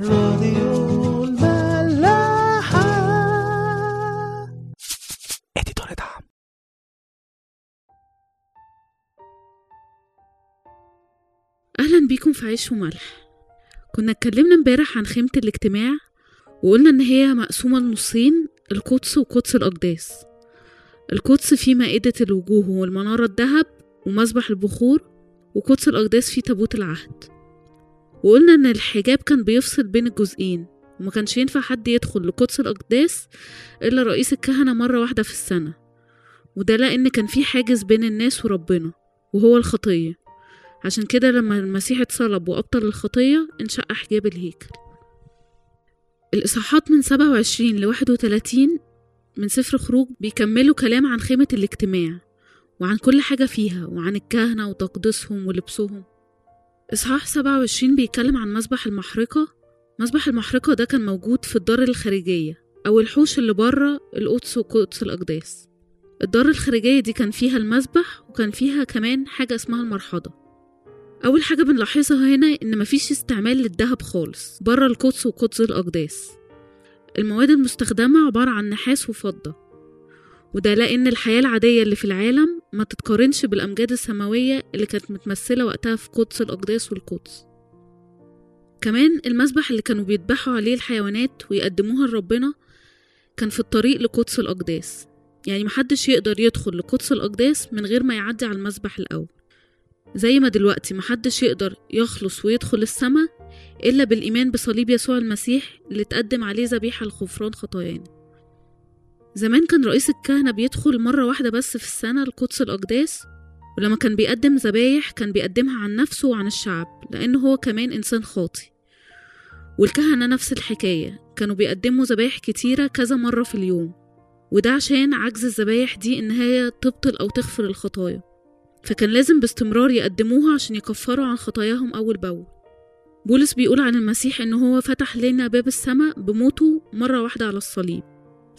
راديو الملاحة. اديتور دعم. أهلا بيكم في عيش وملح. كنا اتكلمنا امبارح عن خيمة الاجتماع وقلنا إن هي مقسومة لنصين القدس وقدس الأقداس. القدس فيه مائدة الوجوه والمنارة الذهب ومسبح البخور وقدس الأقداس فيه تابوت العهد. وقلنا إن الحجاب كان بيفصل بين الجزئين وما كانش ينفع حد يدخل لقدس الأقداس إلا رئيس الكهنة مرة واحدة في السنة. وده لأن كان في حاجز بين الناس وربنا وهو الخطية. عشان كده لما المسيح اتصلب وأبطل الخطية انشق حجاب الهيكل. الإصحاحات من 27 ل 31 من سفر خروج بيكملوا كلام عن خيمة الاجتماع وعن كل حاجة فيها وعن الكهنة وتقديسهم ولبسهم. إصحاح 27 بيتكلم عن مسبح المحرقة. مسبح المحرقة ده كان موجود في الدار الخارجية أو الحوش اللي بره القدس وقدس الأقداس. الدار الخارجية دي كان فيها المسبح وكان فيها كمان حاجة اسمها المرحضة. أول حاجة بنلاحظها هنا إن مفيش استعمال للذهب خالص بره القدس وقدس الأقداس. المواد المستخدمة عبارة عن نحاس وفضة. وده لأن الحياة العادية اللي في العالم ما تتقارنش بالأمجاد السماوية اللي كانت متمثلة وقتها في قدس الأقداس والقدس. كمان المسبح اللي كانوا بيذبحوا عليه الحيوانات ويقدموها لربنا كان في الطريق لقدس الأقداس. يعني محدش يقدر يدخل لقدس الأقداس من غير ما يعدي على المسبح الأول. زي ما دلوقتي محدش يقدر يخلص ويدخل السماء إلا بالإيمان بصليب يسوع المسيح اللي تقدم عليه ذبيحة لغفران خطايانا. زمان كان رئيس الكهنة بيدخل مرة واحدة بس في السنة لقدس الأقداس ولما كان بيقدم ذبايح كان بيقدمها عن نفسه وعن الشعب لأنه هو كمان إنسان خاطي والكهنة نفس الحكاية كانوا بيقدموا ذبايح كتيرة كذا مرة في اليوم وده عشان عجز الذبايح دي إن هي تبطل أو تغفر الخطايا. فكان لازم باستمرار يقدموها عشان يكفروا عن خطاياهم أول بأول. بولس بيقول عن المسيح إن هو فتح لنا باب السماء بموته مرة واحدة على الصليب.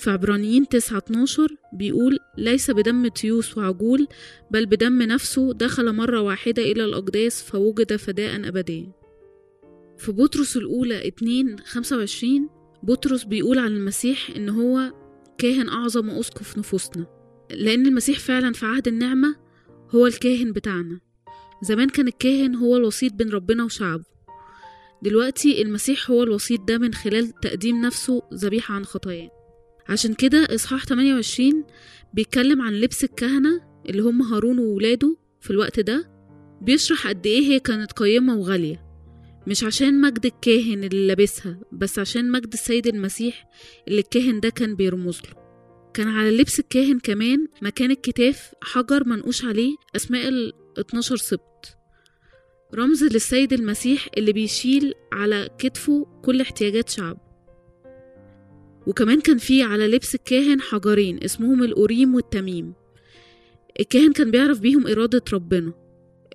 في عبرانيين 9 12 بيقول ليس بدم تيوس وعجول بل بدم نفسه دخل مرة واحدة إلى الأقداس فوجد فداء أبديا. في بطرس الأولى 2 25 بطرس بيقول عن المسيح إن هو كاهن أعظم وأسقف نفوسنا لأن المسيح فعلا في عهد النعمة هو الكاهن بتاعنا. زمان كان الكاهن هو الوسيط بين ربنا وشعبه. دلوقتي المسيح هو الوسيط ده من خلال تقديم نفسه ذبيحة عن خطايانا عشان كده إصحاح 28 بيتكلم عن لبس الكهنة اللي هم هارون وولاده في الوقت ده بيشرح قد إيه هي كانت قيمة وغالية. مش عشان مجد الكاهن اللي لابسها بس عشان مجد السيد المسيح اللي الكاهن ده كان بيرمز له. كان على لبس الكاهن كمان مكان الكتاف حجر منقوش عليه أسماء ال 12 سبط رمز للسيد المسيح اللي بيشيل على كتفه كل احتياجات شعب وكمان كان في على لبس الكاهن حجرين اسمهم الأوريم والتميم. الكاهن كان بيعرف بيهم إرادة ربنا.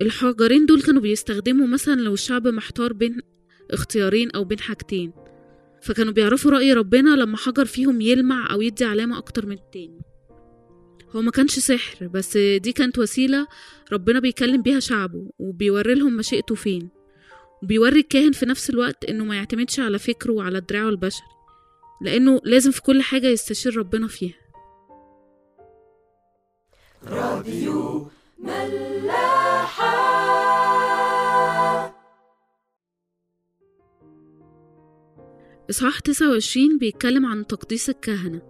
الحجرين دول كانوا بيستخدموا مثلا لو الشعب محتار بين اختيارين أو بين حاجتين. فكانوا بيعرفوا رأي ربنا لما حجر فيهم يلمع أو يدي علامة أكتر من التاني. هو ما كانش سحر بس دي كانت وسيلة ربنا بيكلم بيها شعبه وبيوري لهم مشيئته فين. وبيوري الكاهن في نفس الوقت إنه ما يعتمدش على فكره وعلى دراعه البشري لأنه لازم في كل حاجة يستشير ربنا فيها. راديو ملاحة. إصحاح 29 بيتكلم عن تقديس الكهنة.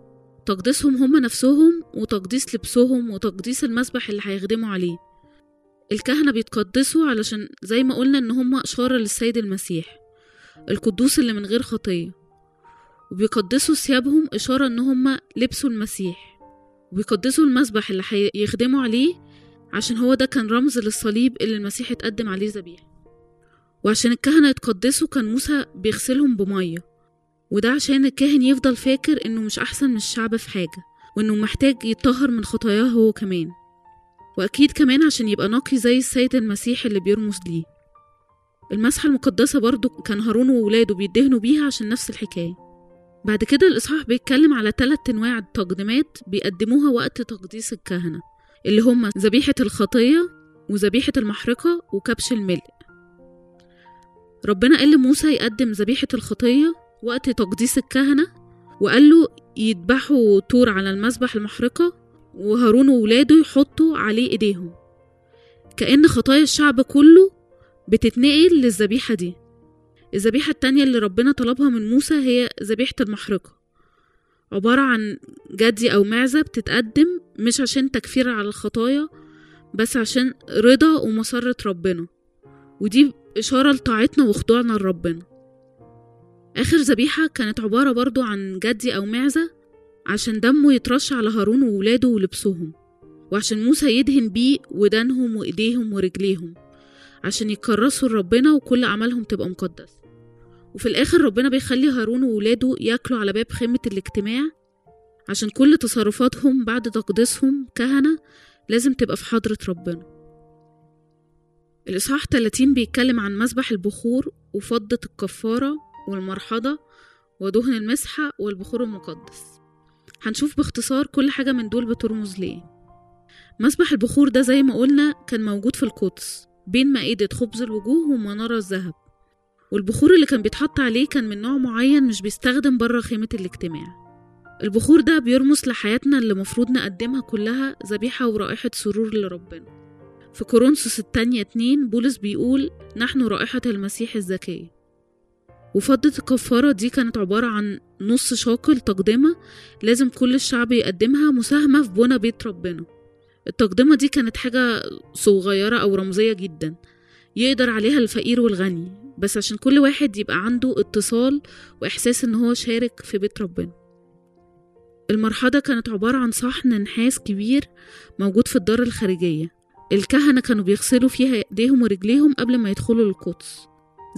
تقديسهم هم نفسهم وتقديس لبسهم وتقديس المسبح اللي هيخدموا عليه. الكهنة بيتقدسوا علشان زي ما قلنا إن هم إشارة للسيد المسيح. القدوس اللي من غير خطية. وبيقدسوا ثيابهم إشارة إن هم لبسوا المسيح. وبيقدسوا المسبح اللي هيخدموا عليه عشان هو ده كان رمز للصليب اللي المسيح اتقدم عليه ذبيحة. وعشان الكهنة يتقدسوا كان موسى بيغسلهم بمية. وده عشان الكاهن يفضل فاكر إنه مش أحسن من الشعب في حاجة وإنه محتاج يتطهر من خطاياه هو كمان. وأكيد كمان عشان يبقى نقي زي السيد المسيح اللي بيرمز ليه. المسحة المقدسة برضو كان هارون وولاده بيدهنوا بيها عشان نفس الحكاية. بعد كده الإصحاح بيتكلم على ثلاث أنواع تقديمات بيقدموها وقت تقديس الكهنة اللي هما ذبيحة الخطية وذبيحة المحرقة وكبش الملء. ربنا قال لموسى يقدم ذبيحة الخطية وقت تقديس الكهنة وقال له يذبحوا طور على المذبح المحرقة وهارون وولاده يحطوا عليه إيديهم. كأن خطايا الشعب كله بتتنقل للذبيحة دي. الذبيحة التانية اللي ربنا طلبها من موسى هي ذبيحة المحرقة. عبارة عن جدي أو معزة بتتقدم مش عشان تكفير على الخطايا بس عشان رضا ومسرة ربنا. ودي إشارة لطاعتنا وخضوعنا لربنا. آخر ذبيحة كانت عبارة برضو عن جدي أو معزة عشان دمه يترش على هارون وولاده ولبسهم وعشان موسى يدهن بيه ودانهم وإيديهم ورجليهم عشان يكرسوا لربنا وكل أعمالهم تبقى مقدس وفي الآخر ربنا بيخلي هارون وولاده ياكلوا على باب خيمة الاجتماع. عشان كل تصرفاتهم بعد تقديسهم كهنة لازم تبقى في حضرة ربنا. الإصحاح 30 بيتكلم عن مسبح البخور وفضة الكفارة والمرحضة ودهن المسحة والبخور المقدس. هنشوف باختصار كل حاجة من دول بترمز ليه. مسبح البخور ده زي ما قلنا كان موجود في القدس بين مائدة خبز الوجوه ومنارة الذهب. والبخور اللي كان بيتحط عليه كان من نوع معين مش بيستخدم بره خيمة الاجتماع. البخور ده بيرمز لحياتنا اللي مفروض نقدمها كلها ذبيحة ورائحة سرور لربنا. في كورنثوس التانية اتنين بولس بيقول نحن رائحة المسيح الزكية وفضة الكفارة دي كانت عبارة عن نص شاكل تقدمة لازم كل الشعب يقدمها مساهمة في بنى بيت ربنا. التقدمة دي كانت حاجة صغيرة أو رمزية جدا. يقدر عليها الفقير والغني. بس عشان كل واحد يبقى عنده اتصال وإحساس إن هو شارك في بيت ربنا. المرحضة كانت عبارة عن صحن نحاس كبير موجود في الدار الخارجية. الكهنة كانوا بيغسلوا فيها إيديهم ورجليهم قبل ما يدخلوا للقدس.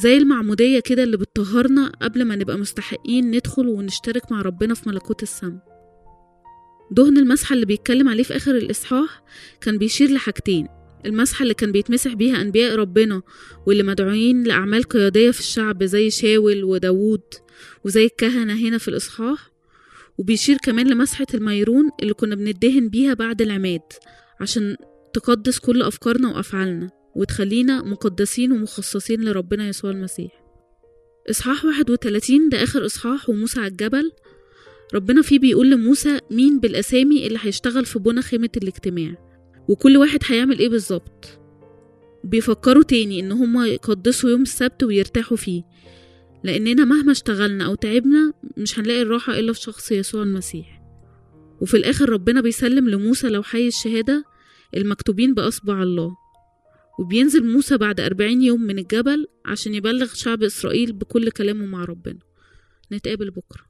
زي المعمودية كده اللي بتطهرنا قبل ما نبقى مستحقين ندخل ونشترك مع ربنا في ملكوت السماء. دهن المسحة اللي بيتكلم عليه في آخر الإصحاح كان بيشير لحاجتين المسحة اللي كان بيتمسح بيها أنبياء ربنا واللي مدعوين لأعمال قيادية في الشعب زي شاول وداوود وزي الكهنة هنا في الإصحاح. وبيشير كمان لمسحة الميرون اللي كنا بندهن بيها بعد العماد عشان تقدس كل أفكارنا وأفعالنا وتخلينا مقدسين ومخصصين لربنا يسوع المسيح. إصحاح 31 ده آخر إصحاح وموسى على الجبل. ربنا فيه بيقول لموسى مين بالأسامي اللي هيشتغل في بنا خيمة الاجتماع. وكل واحد هيعمل إيه بالظبط. بيفكروا تاني ان هما يقدسوا يوم السبت ويرتاحوا فيه لاننا مهما اشتغلنا أو تعبنا مش هنلاقي الراحة إلا في شخص يسوع المسيح. وفي الآخر ربنا بيسلم لموسى لو حي الشهادة المكتوبين بأصبع الله. وبينزل موسى بعد أربعين يوم من الجبل عشان يبلغ شعب إسرائيل بكل كلامه مع ربنا. نتقابل بكرة.